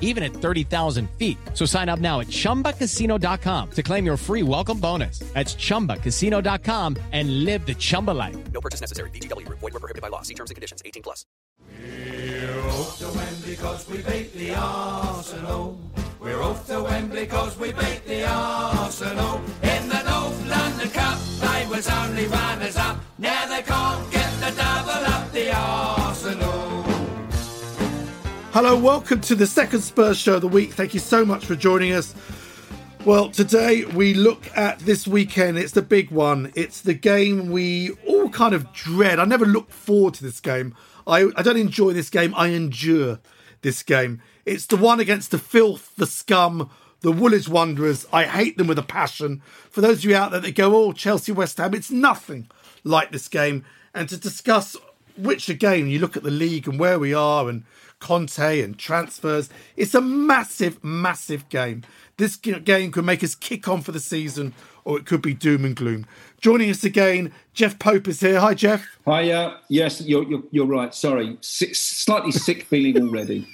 even at 30,000 feet. So sign up now at ChumbaCasino.com to claim your free welcome bonus. That's ChumbaCasino.com and live the Chumba life. No purchase necessary. VGW Group. Void were prohibited by law. See terms and conditions. 18 plus. We're off to Wembley because we beat the Arsenal. We're off to Wembley because we beat the Arsenal. In the North London Cup, they was only runners up. Now they can't get the double up the Arsenal. Hello, welcome to the second Spurs show of the week. Thank you so much for joining us. Well, today we look at this weekend. It's the big one. It's the game we all kind of dread. I never look forward to this game. I, I don't enjoy this game. I endure this game. It's the one against the filth, the scum, the Woolwich Wanderers. I hate them with a passion. For those of you out there that go, oh, Chelsea, West Ham, it's nothing like this game. And to discuss which again, you look at the league and where we are and Conte and transfers. It's a massive, massive game. This game could make us kick on for the season, or it could be doom and gloom. Joining us again, Jeff Pope is here. Hi, Jeff. Hi, uh, yes, you're, you're, you're right. Sorry, sick, slightly sick feeling already.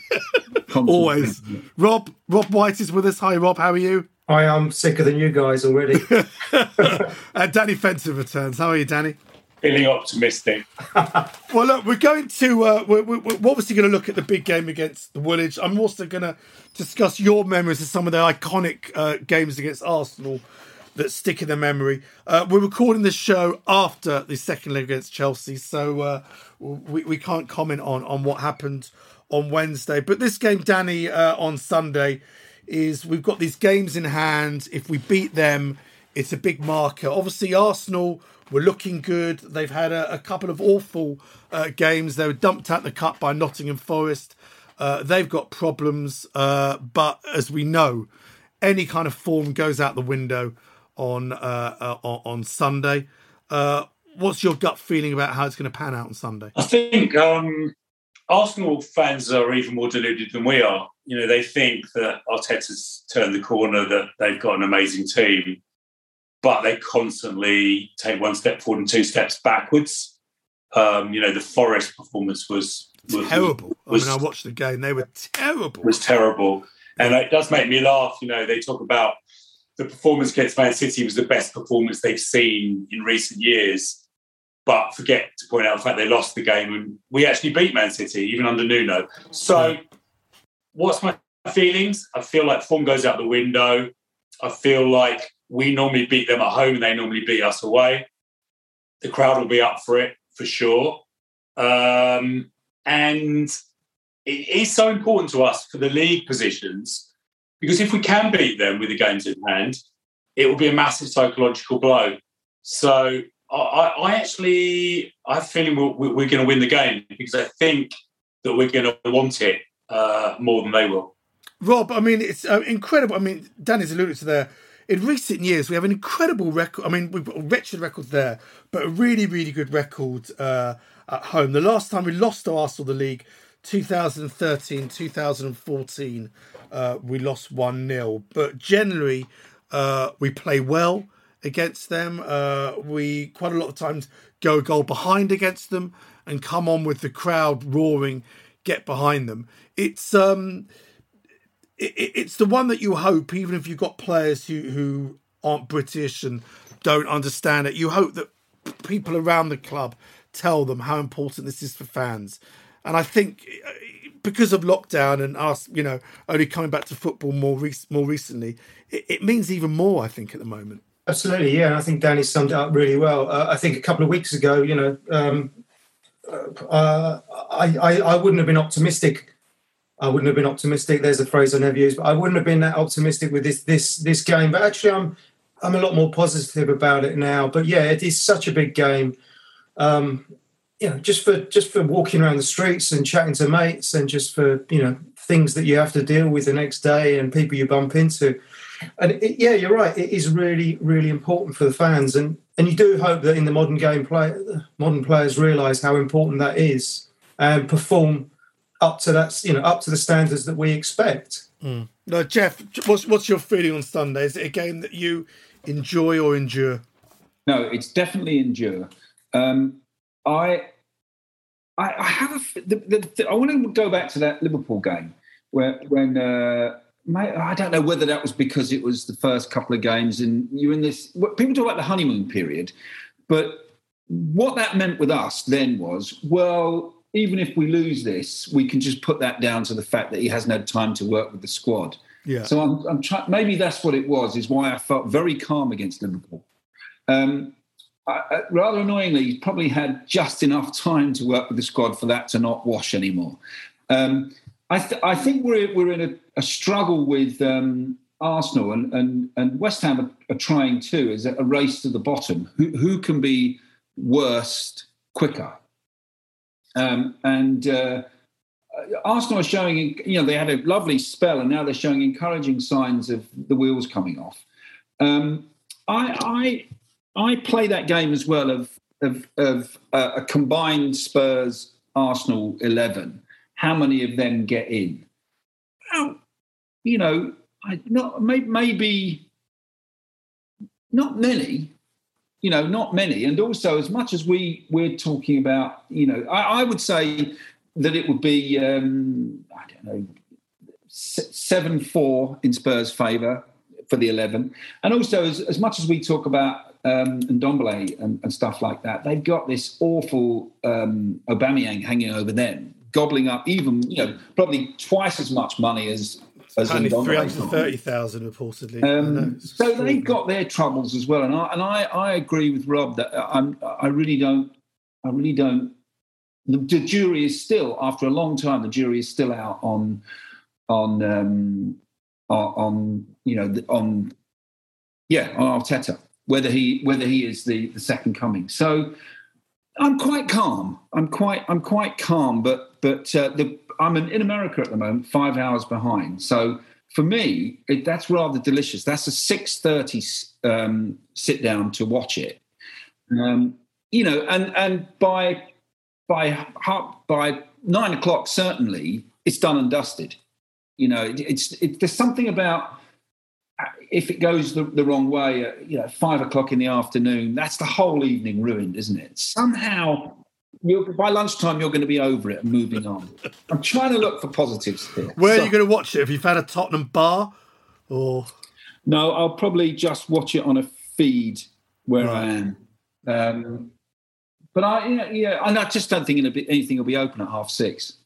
Always. Rob Rob White is with us. Hi, Rob. How are you? I am sicker than you guys already. uh, Danny Fenton returns. How are you, Danny? Feeling optimistic. well, look, we're going to uh, we're, we're, obviously going to look at the big game against the Woolwich. I'm also going to discuss your memories of some of the iconic uh, games against Arsenal that stick in the memory. Uh, we're recording this show after the second leg against Chelsea, so uh, we we can't comment on on what happened on Wednesday. But this game, Danny, uh, on Sunday is we've got these games in hand. If we beat them, it's a big marker. Obviously, Arsenal were looking good. They've had a, a couple of awful uh, games. They were dumped out the cup by Nottingham Forest. Uh, they've got problems, uh, but as we know, any kind of form goes out the window on uh, uh, on Sunday. Uh, what's your gut feeling about how it's going to pan out on Sunday? I think um, Arsenal fans are even more deluded than we are. You know, they think that Arteta's turned the corner, that they've got an amazing team but they constantly take one step forward and two steps backwards. Um, you know, the Forest performance was, was terrible. Was, I mean, I watched the game; they were terrible. It was terrible, and it does make me laugh. You know, they talk about the performance against Man City was the best performance they've seen in recent years, but forget to point out the fact they lost the game, and we actually beat Man City even under Nuno. So, what's my feelings? I feel like form goes out the window. I feel like we normally beat them at home and they normally beat us away. The crowd will be up for it for sure. Um, and it is so important to us for the league positions because if we can beat them with the games in hand, it will be a massive psychological blow. So I, I actually I have a feeling we're, we're going to win the game because I think that we're going to want it uh, more than they will. Rob, I mean, it's uh, incredible. I mean, Danny's alluded to there in recent years, we have an incredible record. I mean, we've got a wretched record there, but a really, really good record uh, at home. The last time we lost to Arsenal the league, 2013, 2014, uh, we lost 1 0. But generally, uh, we play well against them. Uh, we quite a lot of times go a goal behind against them and come on with the crowd roaring, get behind them. It's um, it, it's the one that you hope, even if you've got players who who aren't British and don't understand it, you hope that people around the club tell them how important this is for fans. And I think uh, because of lockdown and us, you know, only coming back to football more re- more recently, it, it, means even more. I think at the moment. Absolutely, yeah. And I think Danny summed it up really well. Uh, I think a couple of weeks ago, you know, um, uh, I, I, I wouldn't have been optimistic. I wouldn't have been optimistic. There's a phrase I never use, but I wouldn't have been that optimistic with this this this game. But actually, I'm I'm a lot more positive about it now. But yeah, it is such a big game. Um, you know, just for just for walking around the streets and chatting to mates, and just for you know things that you have to deal with the next day and people you bump into. And it, yeah, you're right. It is really, really important for the fans, and and you do hope that in the modern game play, modern players realise how important that is and perform up to that, you know, up to the standards that we expect. Mm. No, Jeff, what's what's your feeling on Sunday? Is it a game that you enjoy or endure? No, it's definitely endure. Um, I, I, I have a. The, the, the, I want to go back to that Liverpool game where when uh, I don't know whether that was because it was the first couple of games and you're in this. People talk about the honeymoon period, but what that meant with us then was, well, even if we lose this, we can just put that down to the fact that he hasn't had time to work with the squad. Yeah. So I'm, I'm trying. Maybe that's what it was. Is why I felt very calm against Liverpool. Um, I, rather annoyingly, he probably had just enough time to work with the squad for that to not wash anymore. Um, I, th- I, think we're we're in a, a struggle with um, Arsenal and, and and West Ham are, are trying too. Is a race to the bottom. Who who can be worst quicker? Um, and uh, Arsenal are showing, you know, they had a lovely spell, and now they're showing encouraging signs of the wheels coming off. Um, I, I, I play that game as well of of, of uh, a combined Spurs Arsenal eleven. How many of them get in? Well, you know, I not maybe not many, you know, not many. And also, as much as we we're talking about, you know, I, I would say that it would be, um, I don't know, seven four in Spurs' favour for the eleven. And also, as, as much as we talk about um, and Ndombele and, and, stuff like that, they've got this awful um, Aubameyang hanging over them, gobbling up even, you know, probably twice as much money as as only three hundred thirty thousand reportedly. Um, so they've got their troubles as well, and I and I, I agree with Rob that I'm I really don't I really don't. The, the, jury is still after a long time. The jury is still out on on um, on you know on yeah on Arteta whether he whether he is the the second coming. So I'm quite calm. I'm quite I'm quite calm, but but uh, the I'm in, in America at the moment, five hours behind. So for me, it, that's rather delicious. That's a six thirty um, sit down to watch it. Um, you know, and and by by by nine o'clock, certainly it's done and dusted. You know, it, it's it, there's something about uh, if it goes the, the wrong way, at, you know, five o'clock in the afternoon, that's the whole evening ruined, isn't it? Somehow you're, by lunchtime, you're going to be over it and moving on. I'm trying to look for positives here. Where so, are you going to watch it? Have you found a Tottenham bar, or no? I'll probably just watch it on a feed where right. I am. Um, but I, yeah, yeah, and I just don't think anything will be open at half six.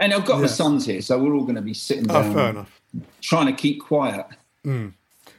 And I've got yeah. the sons here, so we're all going to be sitting oh, down, oh, trying to keep quiet. Mm.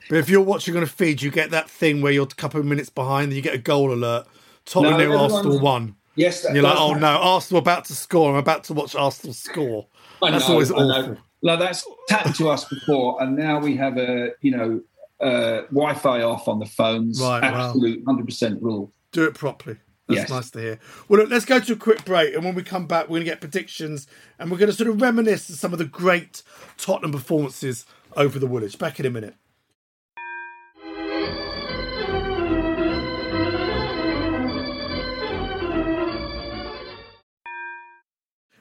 But if you're watching on a feed, you get that thing where you're a couple of minutes behind, and you get a goal alert. Tottenham no, Arsenal one. Yes, you're like, oh no, Arsenal about to score. I'm about to watch Arsenal score. I that's know, always awful. No, that's happened to us before, and now we have a you know uh, Wi-Fi off on the phones. Right, absolute hundred percent rule. Do it properly. That's yes. nice to hear. Well, look, let's go to a quick break, and when we come back, we're going to get predictions, and we're going to sort of reminisce some of the great Tottenham performances over the Woolwich. Back in a minute.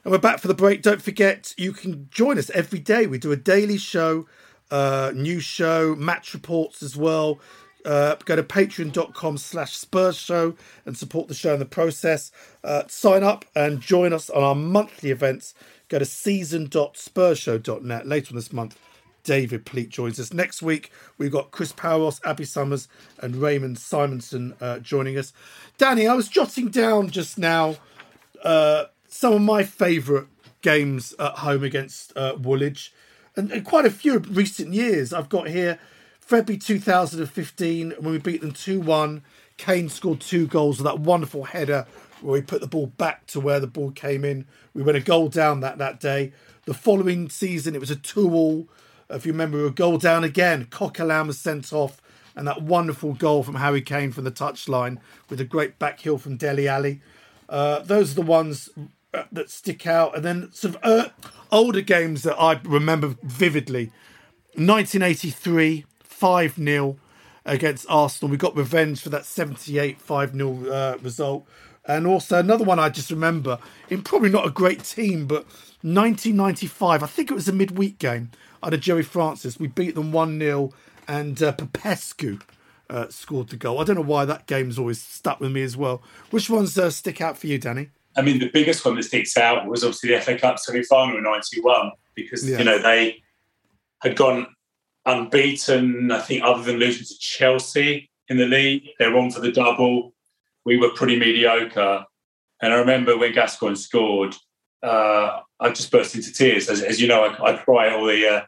And we're back for the break. Don't forget, you can join us every day. We do a daily show, uh, show, match reports as well. uh, go to patreon.com slash Spurs Show and support the show in the process. Uh, sign up and join us on our monthly events. Go to season.spurshow.net. Later on this month, David Pleat joins us. Next week, we've got Chris Powers, Abby Summers, and Raymond Simonson uh, joining us. Danny, I was jotting down just now uh, some of my favourite games at home against uh, Woolwich, and, and quite a few recent years. I've got here February 2015 when we beat them 2 1. Kane scored two goals with that wonderful header where we put the ball back to where the ball came in. We went a goal down that, that day. The following season, it was a 2 all. If you remember, we were a goal down again. Coquelin was sent off, and that wonderful goal from Harry Kane from the touchline with a great back heel from Dele Alli. Uh, those are the ones that stick out. And then sort of uh, older games that I remember vividly 1983, 5 0 against Arsenal. We got revenge for that 78 5 0 uh, result. And also another one I just remember in probably not a great team, but 1995, I think it was a midweek game under Gerry Francis. We beat them 1 0 and uh, Popescu uh, scored the goal. I don't know why that game's always stuck with me as well. Which ones uh, stick out for you, Danny? I mean, the biggest one that sticks out was obviously the FA Cup semi-final in '91 because Yeah. you know they had gone unbeaten. I think other than losing to Chelsea in the league, they were on for the double. We were pretty mediocre, and I remember when Gascoigne scored, uh, I just burst into tears. As, as you know, I, I cry all the uh,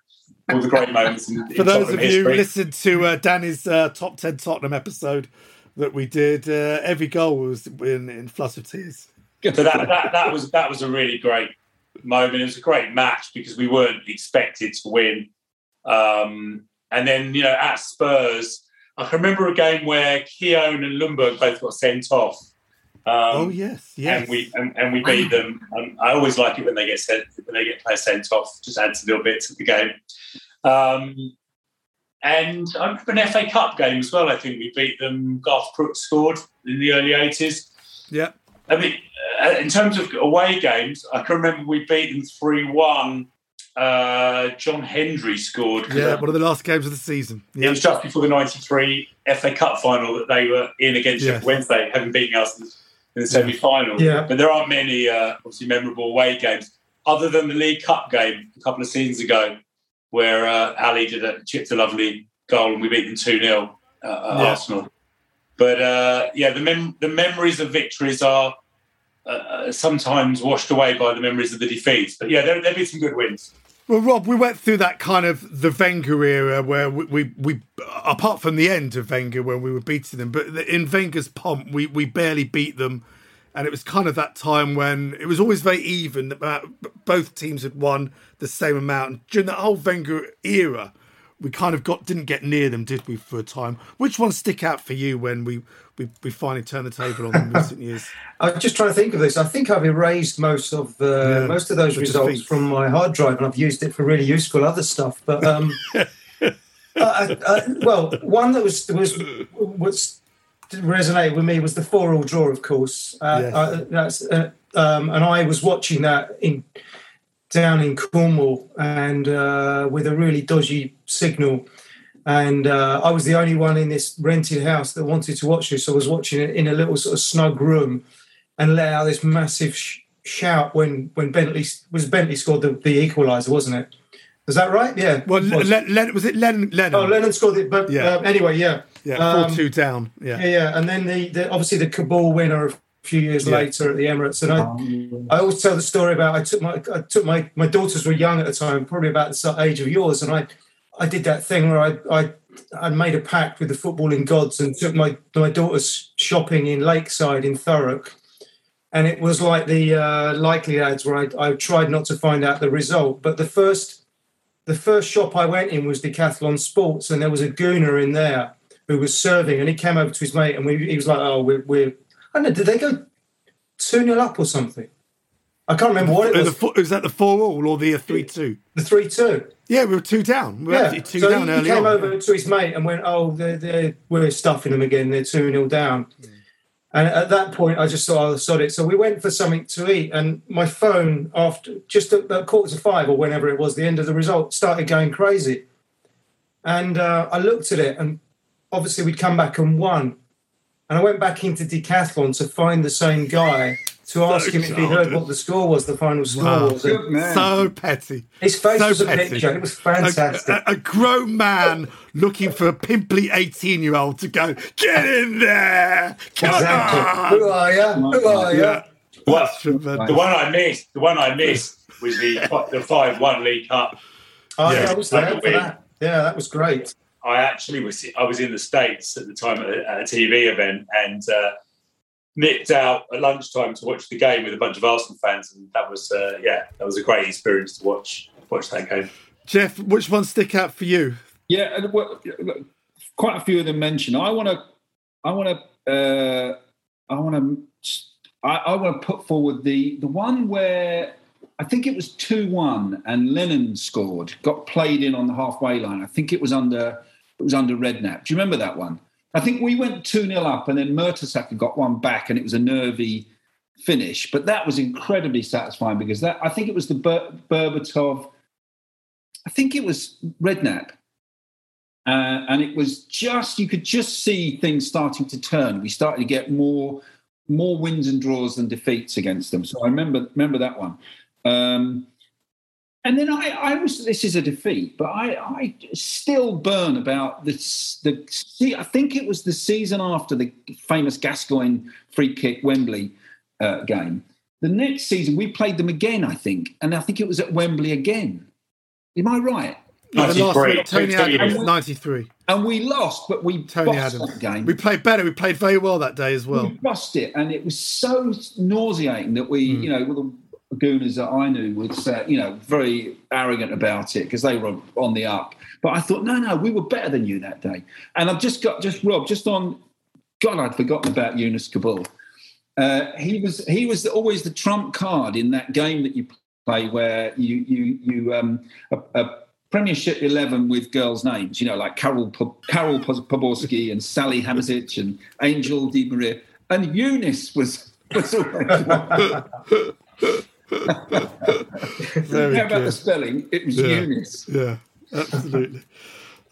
all the great moments. In, For in those Tottenham of you who listened to uh, Danny's uh, top 10 Tottenham episode that we did, uh, every goal was in, in floods of tears. So that, that that was that was a really great moment. It was a great match because we weren't expected to win. Um, and then you know at Spurs, I can remember a game where Keown and Ljungberg both got sent off. Um, oh, yes, yes. And we and, and we beat them. Um, I always like it when they get sent when they get players sent off. Just adds a little bit to the game. Um, and I remember an FA Cup game as well. I think we beat them. Garth Crooks scored in the early eighties. Yeah. I mean, uh, in terms of away games, I can remember we beat them 3 1. Uh, John Hendry scored. Yeah, one of the last games of the season. It was just before the 93 FA Cup final that they were in against Yes. Sheffield Wednesday, having beaten us in, in the semi final. Yeah. But there aren't many, uh, obviously, memorable away games, other than the League Cup game a couple of seasons ago, where uh, Ali did a, chipped a lovely goal and we beat them 2 0 uh, at Yeah. Arsenal. But uh, yeah, the, mem- the memories of victories are uh, uh, sometimes washed away by the memories of the defeats. But yeah, there there been some good wins. Well, Rob, we went through that kind of the Wenger era where we, we, we apart from the end of Wenger when we were beating them, but in Wenger's pomp, we, we barely beat them. And it was kind of that time when it was always very even. That both teams had won the same amount. During that whole Wenger era, we kind of got didn't get near them, did we, for a time? Which ones stick out for you when we, we, we finally turned the table on them in recent years? I'm just trying to think of this. I think I've erased most of Yeah, most of those results from my hard drive, and I've used it for really useful other stuff. But um, uh, uh, well, one that was was was resonated with me was the four-all draw, of course. Uh, Yes. uh, that's uh, um, and I was watching that in down in Cornwall, and uh, with a really dodgy signal. And uh, I was the only one in this rented house that wanted to watch this. So I was watching it in a little sort of snug room and let out this massive sh- shout when when Bentley was Bentley scored the, the equaliser, wasn't it? Was that right? Yeah. Well, was. Len, Len, was it Len, Lennon? oh, Lennon scored it, but Yeah. uh, anyway, yeah, yeah, um, 4 2 down. Yeah. yeah, yeah. And then the, the obviously the Kaboul winner a few years Yeah. later at the Emirates, and I I always tell the story about I took my I took my my daughters were young at the time, probably about the age of yours, and I I did that thing where I I I made a pact with the footballing gods and took my my daughters shopping in Lakeside in Thurrock. And it was like the uh, Likely Lads where I, I tried not to find out the result. But the first the first shop I went in was Decathlon Sports, and there was a gooner in there who was serving, and he came over to his mate, and we, he was like, "Oh, we're, we're I don't know, did they go two 0 up or something? I can't remember what it was. the four, was that the 4 all or the uh, 3 2? The three two. Yeah, we were 2 down. We were Yeah. actually 2 So down he, he came on. over to his mate and went, "Oh, they're, they're, we're stuffing them again. They're two 0 down." And at that point, I just thought, "Oh, sod it." So we went for something to eat, and my phone, after just at about quarter to five or whenever it was, the end of the result started going crazy. And uh, I looked at it, and obviously we'd come back and won. And I went back into decathlon to find the same guy to ask him if he heard what the score was, the final score Wow. was. Good man. So petty. his face so was a petty. picture. It was fantastic. a- a grown man looking for a pimply 18 year old to go, get in there! Come exactly. on!" Who are you? Who are you? Yeah. Well, the one I missed, the one I missed was the the five one League Cup. Oh, Yeah. yeah, I was there for that. Yeah, that was great. I actually was I was in the states at the time at a, at a TV event and uh, nipped out at lunchtime to watch the game with a bunch of Arsenal fans, and that was uh, yeah, that was a great experience to watch watch that game. Jeff, which ones stick out for you? Yeah, well, quite a few of them mentioned. I want to, I want to, uh, I want to, I, I want to put forward the the one where I think it was two one and Lennon scored, got played in on the halfway line. I think it was under it was under Redknapp. Do you remember that one? I think we went two 0 up, and then Mertesacker got one back, and it was a nervy finish. But that was incredibly satisfying because that I think it was the Ber- Berbatov. I think it was Redknapp. Uh, and it was just you could just see things starting to turn. We started to get more more wins and draws than defeats against them. So I remember remember that one. Um, and then I, I was this is a defeat, but I, I still burn about this. The see, I think it was the season after the famous Gascoigne free kick Wembley uh, game. The next season we played them again, I think, and I think it was at Wembley again. Am I right? Uh, the last 93. week, Tony Tony Adams, Adams. 93. And we lost, but we Tony bossed Adams. that game. We played better. We played very well that day as well. we bossed it, and it was so nauseating that we, Hmm. you know, with the gooners that I knew would say, you know, very arrogant about it because they were on the up. But I thought, no, no, we were better than you that day. And I've just got, just Rob, just on, God, I'd forgotten about Eunice Kaboul. Uh, he was he was always the trump card in that game that you play where you you you um a, a Premiership eleven with girls' names, you know, like Carol Carol Poborski and Sally Hamzic and Angel Di Maria, and Eunice was was always. Very How about the spelling? It was Yeah. Eunice. Yeah, absolutely.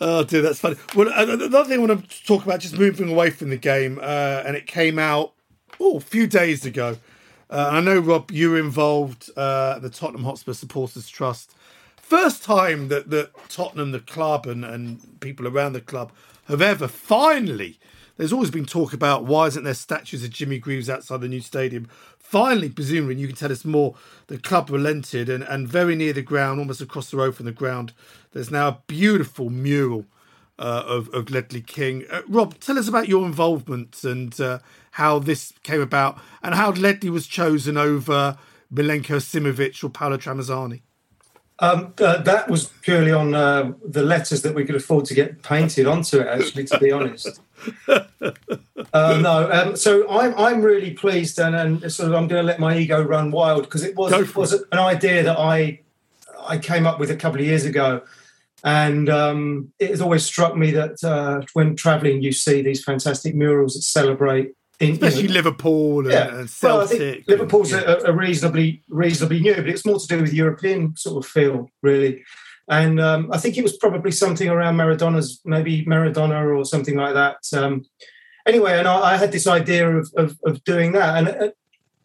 Oh dear, that's funny. Well, uh, another thing I want to talk about, just moving away from the game, uh, and it came out oh a few days ago. Uh, I know Rob, you were involved uh, at the Tottenham Hotspur Supporters Trust. First time that that Tottenham, the club, and and people around the club have ever finally. There's always been talk about why isn't there statues of Jimmy Greaves outside the new stadium. Finally, presumably, you can tell us more. The club relented, and, and very near the ground, almost across the road from the ground, there's now a beautiful mural uh, of, of Ledley King. Uh, Rob, tell us about your involvement and uh, how this came about, and how Ledley was chosen over Milenko Acimovic or Paolo Tramezzani. Um, uh, that was purely on uh, the letters that we could afford to get painted onto it. Actually, to be honest. Uh, no, um, so I'm I'm really pleased, and, and sort of I'm going to let my ego run wild because it was it was an idea that I I came up with a couple of years ago, and um, it has always struck me that uh, when travelling, you see these fantastic murals that celebrate. In, you know, Especially Liverpool and, yeah. and Well, I Celtic. think Liverpool's Yeah. a, a reasonably reasonably new, but it's more to do with European sort of feel, really. And um, I think it was probably something around Maradona's, maybe Maradona or something like that. Um, anyway, and I, I had this idea of, of, of doing that. And uh,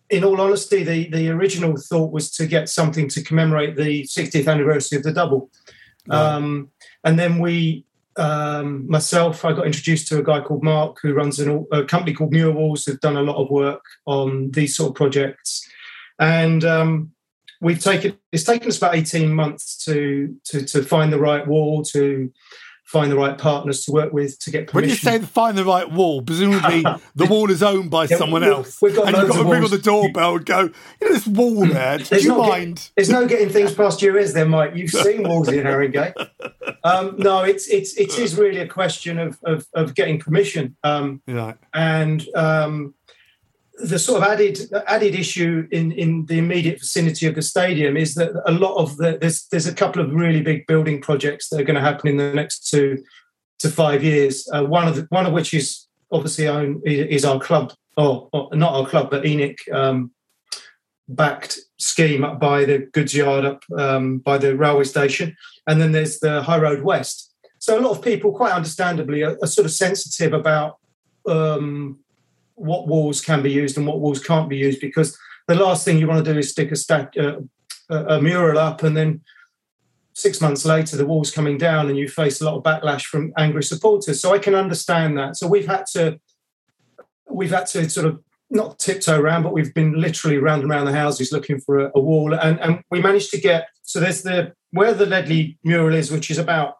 in all honesty, the, the original thought was to get something to commemorate the 60th anniversary of the double. Um, and then we, um, myself, I got introduced to a guy called Mark who runs an, a company called MurWalls who've done a lot of work on these sort of projects. And um, we've taken it's taken us about 18 months to, to to find the right wall, to find the right partners to work with, to get permission. When you say find the right wall, presumably the wall is owned by Yeah, someone else. we've got and you've got to ring on the doorbell and go, you know, this wall there, do you no get- mind? there's no getting things past you, is there, Mike? You've seen walls in Haringey. Um, no, it's it's it is really a question of of, of getting permission. Um, Right. and um, the sort of added added issue in, in the immediate vicinity of the stadium is that a lot of the there's there's a couple of really big building projects that are going to happen in the next two to five years. Uh, one of the, one of which is obviously own is our club, or, or not our club, but ENIC um, backed scheme up by the goods yard up um, by the railway station, and then there's the High Road West. so a lot of people, quite understandably, are, are sort of sensitive about um, what walls can be used and what walls can't be used because the last thing you want to do is stick a, stat, uh, a mural up and then six months later the wall's coming down and you face a lot of backlash from angry supporters. So I can understand that. So we've had to we've had to sort of not tiptoe around, but we've been literally round and around the houses looking for a, a wall, and, and we managed to get. So there's the where the Ledley mural is, which is about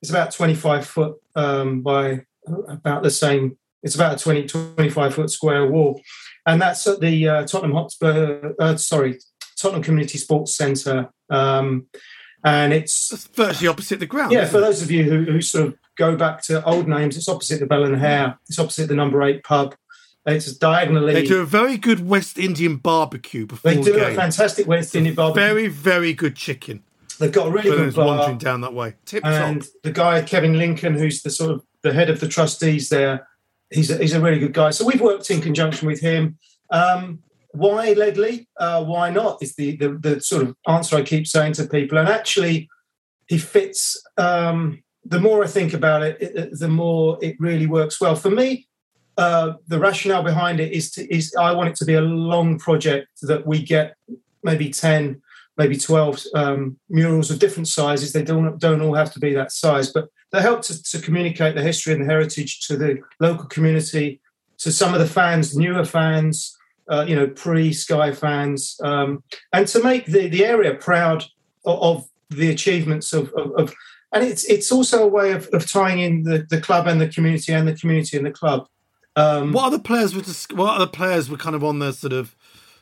it's about 25 foot um, by about the same. It's about a 20 25 foot square wall, and that's at the uh, Tottenham Hotspur. Uh, sorry, Tottenham Community Sports Centre. Um, and it's virtually opposite the ground. yeah, for those of you who, who sort of go back to old names, it's opposite the Bell and Hare. It's opposite the number eight pub. It's diagonally. They do a very good West Indian barbecue before They do the a fantastic West Indian barbecue. Very, very good chicken. They've got a really good bar. wandering down that way. Tip and top. the guy Kevin Lincoln, who's the sort of the head of the trustees there, he's a, he's a really good guy. So we've worked in conjunction with him. Um, why Ledley? Uh, why not? Is the, the the sort of answer I keep saying to people. And actually, he fits. Um, the more I think about it, it, the more it really works well for me. Uh, the rationale behind it is to, is I want it to be a long project that we get maybe ten maybe 12 um, murals of different sizes. They don't, don't all have to be that size, but they help to, to communicate the history and the heritage to the local community, to some of the fans, newer fans, uh, you know, pre-Sky fans, um, and to make the, the area proud of, of the achievements of, of, of and it's it's also a way of, of tying in the, the club and the community and the community and the club. Um, What other players were dis- what other players were kind of on the sort of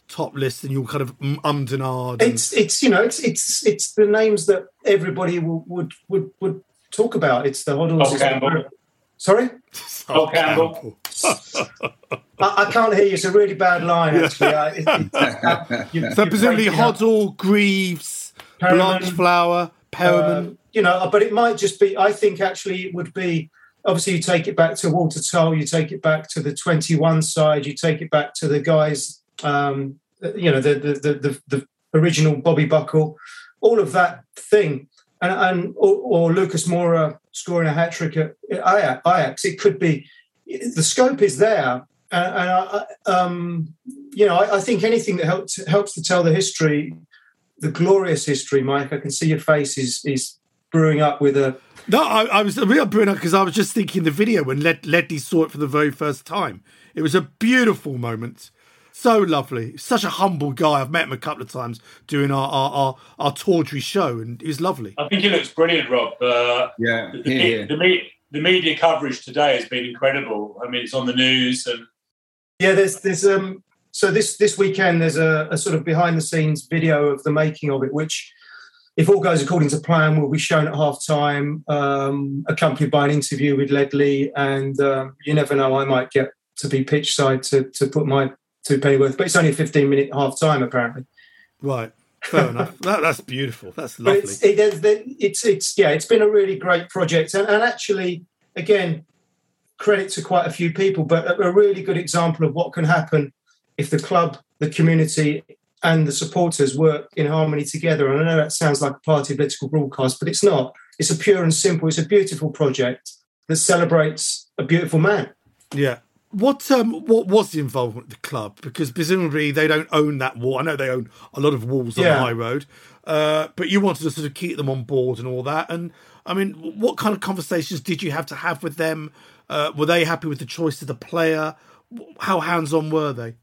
top list and you were kind of mm, ummed and ahed? it's it's you know it's it's it's the names that everybody will, would would would talk about. It's the Hoddles. Paul Campbell. Sorry, Paul Campbell. I, I can't hear you. It's a really bad line. Actually, I, it, it, you- So presumably. Hoddle, Greaves, Perryman, Blanchflower, Perryman. uh, you know, but it might just be. I think actually it would be. Obviously, you take it back to Walter Tull, you take it back to the twenty-one side, you take it back to the guys. Um, you know, the the the, the, original Bobby Buckle, all of that thing, and, and or, or Lucas Moura scoring a hat trick at Ajax. It could be. The scope is there, and, and I, um, you know, I, I think anything that helps helps to tell the history, the glorious history, Mike. I can see your face is is brewing up with a. No, I, I was really up because I was just thinking the video when Led- Ledley saw it for the very first time. It was a beautiful moment. So lovely. Such a humble guy. I've met him a couple of times doing our our, our, our tawdry show and he was lovely. I think he looks brilliant, Rob. Uh, Yeah, the, here, here. the, me- the media coverage today has been incredible. I mean, it's on the news, and Yeah, there's there's um. So this this weekend there's a, a sort of behind the scenes video of the making of it, which, if all goes according to plan, will be shown at half time, um, accompanied by an interview with Ledley. And um, you never know, I might get to be pitch side to to put my two penny worth. But it's only a 15 minute half time apparently. Right. Fair enough. That, that's beautiful. That's but lovely. it's, it, it's it's yeah, it's been a really great project, and, and actually, again, credit to quite a few people, but a, a really good example of what can happen if the club, the community, and the supporters work in harmony together. And I know that sounds like a party political broadcast, but it's not. It's a pure and simple. It's a beautiful project that celebrates a beautiful man. Yeah. What um what was the involvement of the club? Because presumably they don't own that wall. I know they own a lot of walls on Yeah. High Road, uh, but you wanted to sort of keep them on board and all that. And I mean, what kind of conversations did you have to have with them? Uh, were they happy with the choice of the player? How hands on were they?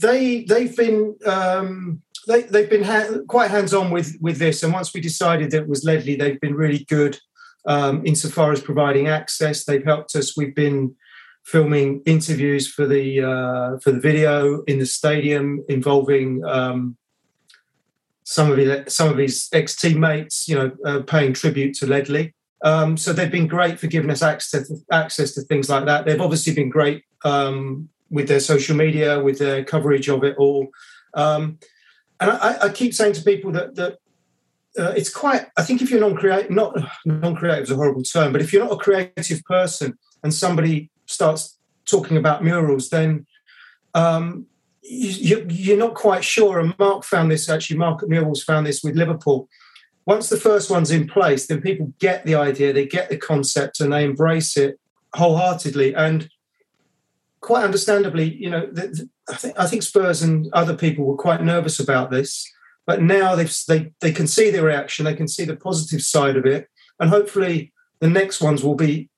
they they've been um, they they've been ha- quite hands on with with this. And once we decided that it was Ledley, they've been really good um, insofar as providing access. They've helped us. We've been filming interviews for the uh, for the video in the stadium involving. Um, some of his some of his ex teammates, you know, uh, paying tribute to Ledley. Um, so they've been great for giving us access access to things like that. They've obviously been great um, with their social media, with their coverage of it all. Um, and I, I keep saying to people that that uh, it's quite. I think if you're non-creative, not non-creative is a horrible term, but if you're not a creative person and somebody starts talking about murals, then um, you, you're not quite sure. And Mark found this actually. Mark Murals found this with Liverpool once the first one's in place, then people get the idea, they get the concept, and they embrace it wholeheartedly. And quite understandably, you know, the, the, I, think, I think Spurs and other people were quite nervous about this, but now they they they can see the reaction, they can see the positive side of it, and hopefully the next ones will be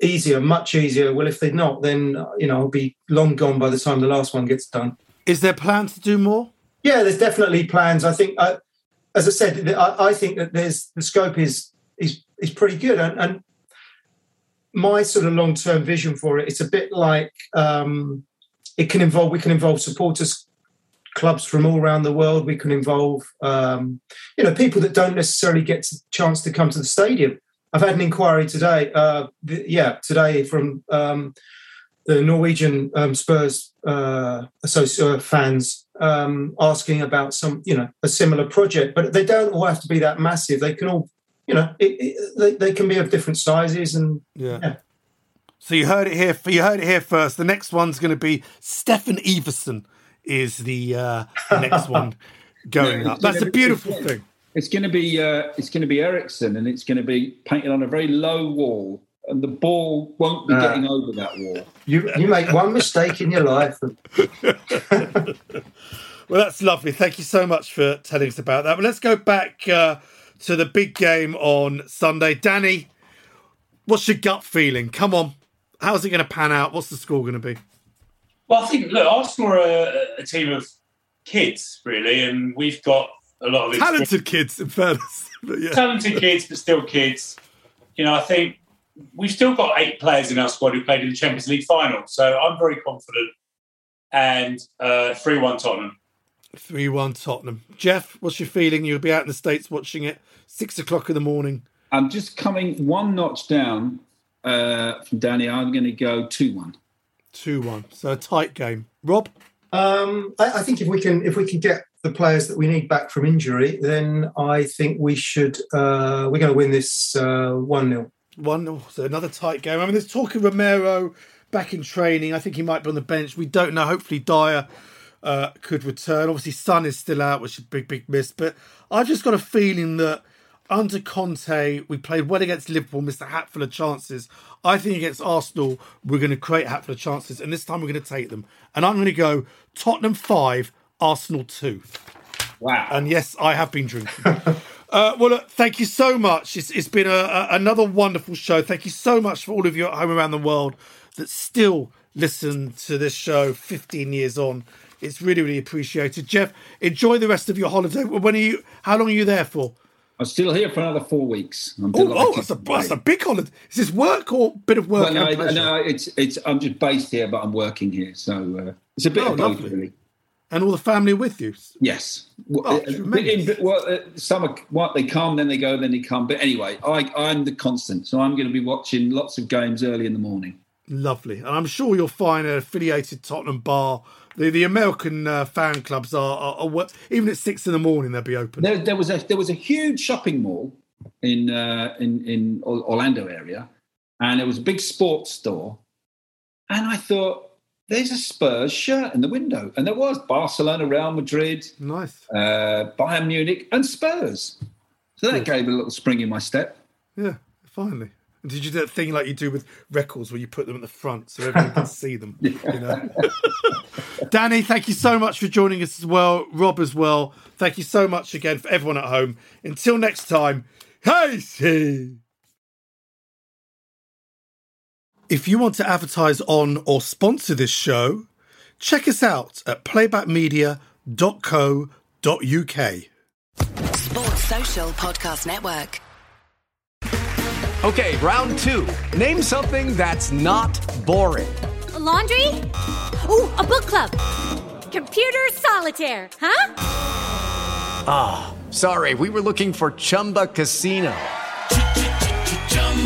easier, much easier. Well, if they're not, then you know, I'll be long gone by the time the last one gets done. Is there plans to do more? Yeah, there's definitely plans. I think, uh, as I said, I, I, think that there's the scope is is is pretty good, and, and my sort of long term vision for it, it's a bit like um, it can involve. We can involve supporters clubs from all around the world. We can involve, um, you know, people that don't necessarily get a chance to come to the stadium. I've had an inquiry today. Uh, th- yeah, today from um, the Norwegian um, Spurs uh, uh, fans um, asking about some, you know, a similar project. But they don't all have to be that massive. They can all, you know, it, it, they, they can be of different sizes and yeah. yeah. So you heard it here. You heard it here first. The next one's going to be Steffen Iversen is the, uh, the next one going up. That's a beautiful thing. It's going to be uh, it's going to be Eriksen, and it's going to be painted on a very low wall and the ball won't be uh, getting over that wall. You you make one mistake in your life. well, that's lovely. Thank you so much for telling us about that. But let's go back uh, to the big game on Sunday. Danny, what's your gut feeling? Come on, how's it going to pan out? What's the score going to be? Well, I think look, Arsenal are a, a team of kids, really, and we've got a lot of talented kids, in fairness. yeah. Talented kids, but still kids. You know, I think we've still got eight players in our squad who played in the Champions League final. So I'm very confident. And uh, 3 1 Tottenham. 3 1 Tottenham. Jeff, what's your feeling? You'll be out in the States watching it, six o'clock in the morning. I'm just coming one notch down uh, from Danny. I'm going to go 2 1. 2 1. So a tight game. Rob? Um, I, I, think if we can if we can get the players that we need back from injury, then I think we should uh, we're going to win this uh, one 0 one, so another tight game. I mean, there's talk of Romero back in training. I think he might be on the bench. We don't know. Hopefully, Dier. uh, could return. Obviously, Son is still out, which is a big, big miss. But I've just got a feeling that under Conte, we played well against Liverpool, missed a hatful of chances. I think against Arsenal, we're going to create a hatful of chances, and this time we're going to take them. And I'm going to go Tottenham 5, Arsenal 2. Wow. And yes, I have been drinking. Uh, well, look, thank you so much. It's, it's been a, a, another wonderful show. Thank you so much for all of you at home around the world that still listen to this show 15 years on. It's really, really appreciated. Jeff, enjoy the rest of your holiday. When are you? How long are you there for? I'm still here for another four weeks. oh, oh that's, a, that's a big holiday. Is this work or bit of work? Well, no, no, it's it's. I'm just based here, but I'm working here, so uh, it's a bit oh, of both, lovely. really and all the family with you. Yes. Oh, uh, in, well, uh, some are what they come, then they go, then they come. But anyway, I, I'm the constant, so I'm going to be watching lots of games early in the morning. Lovely, and I'm sure you'll find an affiliated Tottenham bar. The the American uh, fan clubs are, are, are, even at six in the morning they'll be open. There, there was a there was a huge shopping mall in uh, in in Orlando area, and it was a big sports store, and I thought there's a Spurs shirt in the window. And there was Barcelona, Real Madrid, nice, uh, Bayern Munich, and Spurs. So that gave a little spring in my step. Yeah, finally. And did you do that thing like you do with records where you put them at the front so everyone can see them? Yeah. You know? Danny, thank you so much for joining us as well. Rob as well. Thank you so much again for everyone at home. Until next time, hey, see. If you want to advertise on or sponsor this show, check us out at playbackmedia.co.uk. Sports Social Podcast Network. Okay, round two. Name something that's not boring. A laundry? Ooh, a book club. Computer solitaire, huh? Ah, oh, sorry, we were looking for Chumba Casino.